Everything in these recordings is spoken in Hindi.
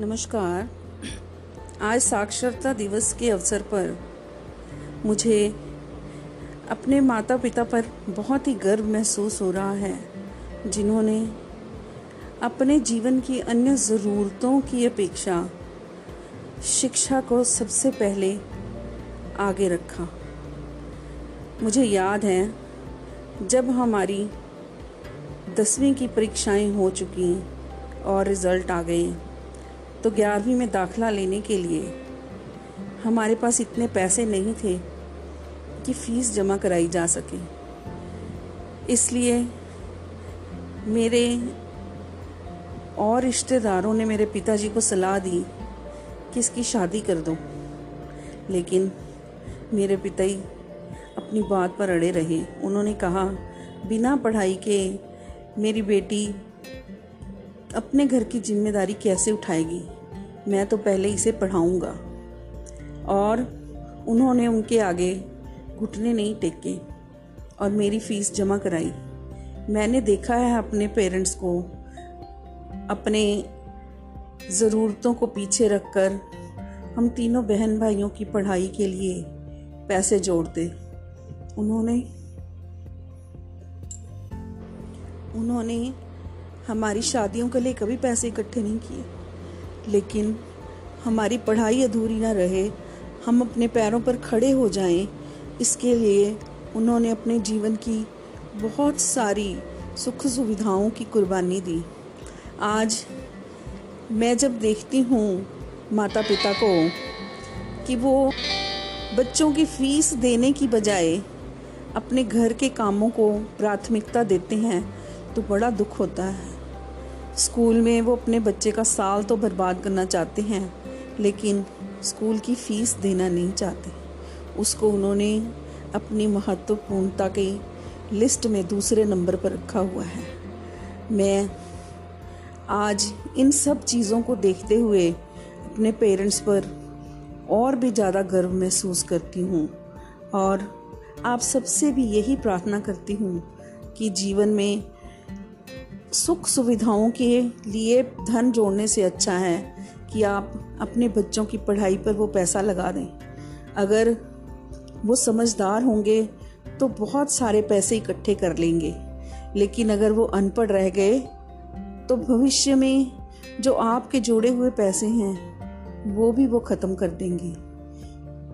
नमस्कार। आज साक्षरता दिवस के अवसर पर मुझे अपने माता पिता पर बहुत ही गर्व महसूस हो रहा है, जिन्होंने अपने जीवन की अन्य ज़रूरतों की अपेक्षा शिक्षा को सबसे पहले आगे रखा। मुझे याद है, जब हमारी दसवीं की परीक्षाएँ हो चुकी और रिज़ल्ट आ गए। तो ग्यारहवीं में दाखला लेने के लिए। हमारे पास इतने पैसे नहीं थे कि फ़ीस जमा कराई जा सके। इसलिए मेरे और रिश्तेदारों ने मेरे पिताजी को सलाह दी कि इसकी शादी कर दो। लेकिन मेरे पिताई अपनी बात पर अड़े रहे। उन्होंने कहा, बिना पढ़ाई के मेरी बेटी अपने घर की ज़िम्मेदारी कैसे उठाएगी? मैं तो पहले इसे पढ़ाऊँगा। और उन्होंने उनके आगे घुटने नहीं टेके और मेरी फ़ीस जमा कराई। मैंने देखा है अपने पेरेंट्स को अपने ज़रूरतों को पीछे रखकर हम तीनों बहन भाइयों की पढ़ाई के लिए पैसे जोड़ते। उन्होंने उन्होंने हमारी शादियों के लिए कभी पैसे इकट्ठे नहीं किए। लेकिन हमारी पढ़ाई अधूरी ना रहे, हम अपने पैरों पर खड़े हो जाएँ, इसके लिए उन्होंने अपने जीवन की बहुत सारी सुख सुविधाओं की कुर्बानी दी। आज मैं जब देखती हूँ माता पिता को कि वो बच्चों की फ़ीस देने की बजाय अपने घर के कामों को प्राथमिकता देते हैं तो बड़ा दुख होता है। स्कूल में वो अपने बच्चे का साल तो बर्बाद करना चाहते हैं, लेकिन स्कूल की फ़ीस देना नहीं चाहते। उसको उन्होंने अपनी महत्वपूर्णता की लिस्ट में दूसरे नंबर पर रखा हुआ है। मैं आज इन सब चीज़ों को देखते हुए अपने पेरेंट्स पर और भी ज़्यादा गर्व महसूस करती हूँ और आप सबसे भी यही प्रार्थना करती हूँ कि जीवन में सुख सुविधाओं के लिए धन जोड़ने से अच्छा है कि आप अपने बच्चों की पढ़ाई पर वो पैसा लगा दें। अगर वो समझदार होंगे तो बहुत सारे पैसे इकट्ठे कर लेंगे। लेकिन अगर वो अनपढ़ रह गए तो भविष्य में जो आपके जोड़े हुए पैसे हैं, वो भी वो ख़त्म कर देंगे।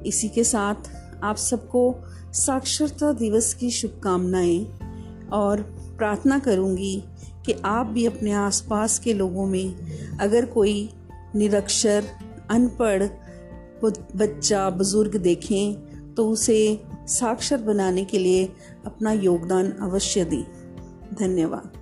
इसी के साथ आप सबको साक्षरता दिवस की शुभकामनाएँ और प्रार्थना करूँगी कि आप भी अपने आसपास के लोगों में अगर कोई निरक्षर, अनपढ़ बच्चा, बुज़ुर्ग देखें तो उसे साक्षर बनाने के लिए अपना योगदान अवश्य दें। धन्यवाद।